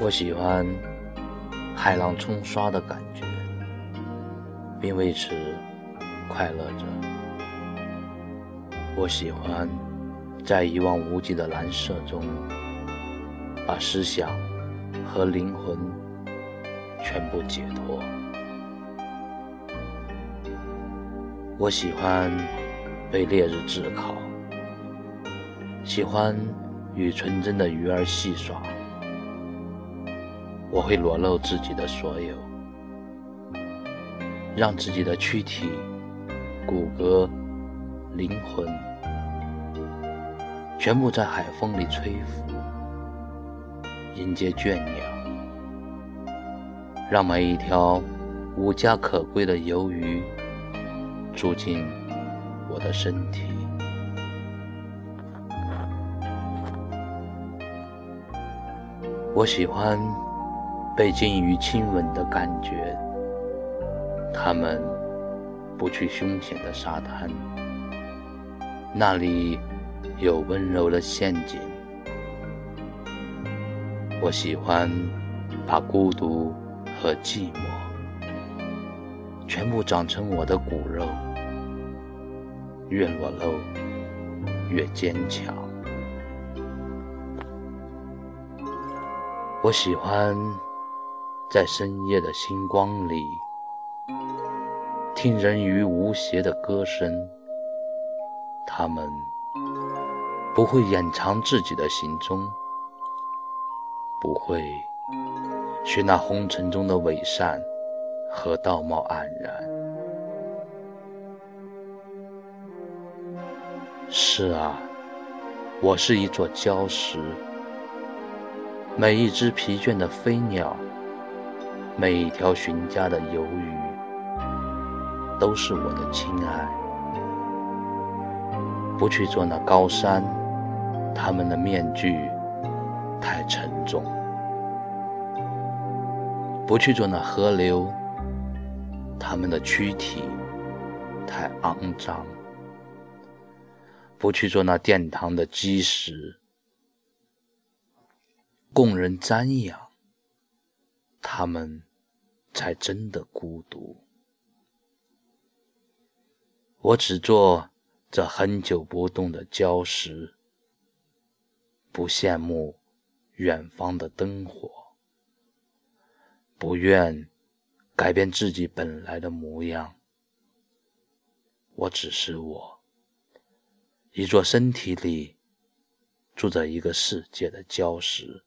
我喜欢海浪冲刷的感觉，并为此快乐着。我喜欢在一望无际的蓝色中，把思想和灵魂全部解脱。我喜欢被烈日炙烤，喜欢与纯真的鱼儿戏耍。我会裸露自己的所有，让自己的躯体、骨骼、灵魂全部在海风里吹拂，迎接倦鸟，让每一条无家可归的游鱼住进我的身体。我喜欢。被鲸鱼亲吻的感觉，他们不去凶险的沙滩，那里有温柔的陷阱。我喜欢把孤独和寂寞全部长成我的骨肉，越裸露越坚强。我喜欢。在深夜的星光里，听人鱼无邪的歌声。他们不会掩藏自己的行踪，不会学那红尘中的伪善和道貌岸然。是啊，我是一座礁石，每一只疲倦的飞鸟。每一条寻家的游鱼，都是我的亲爱。不去做那高山，他们的面具太沉重；不去做那河流，他们的躯体太肮脏；不去做那殿堂的基石，供人瞻仰，他们。才真的孤独。我只做这很久不动的礁石，不羡慕远方的灯火，不愿改变自己本来的模样。我只是我，一座身体里住着一个世界的礁石。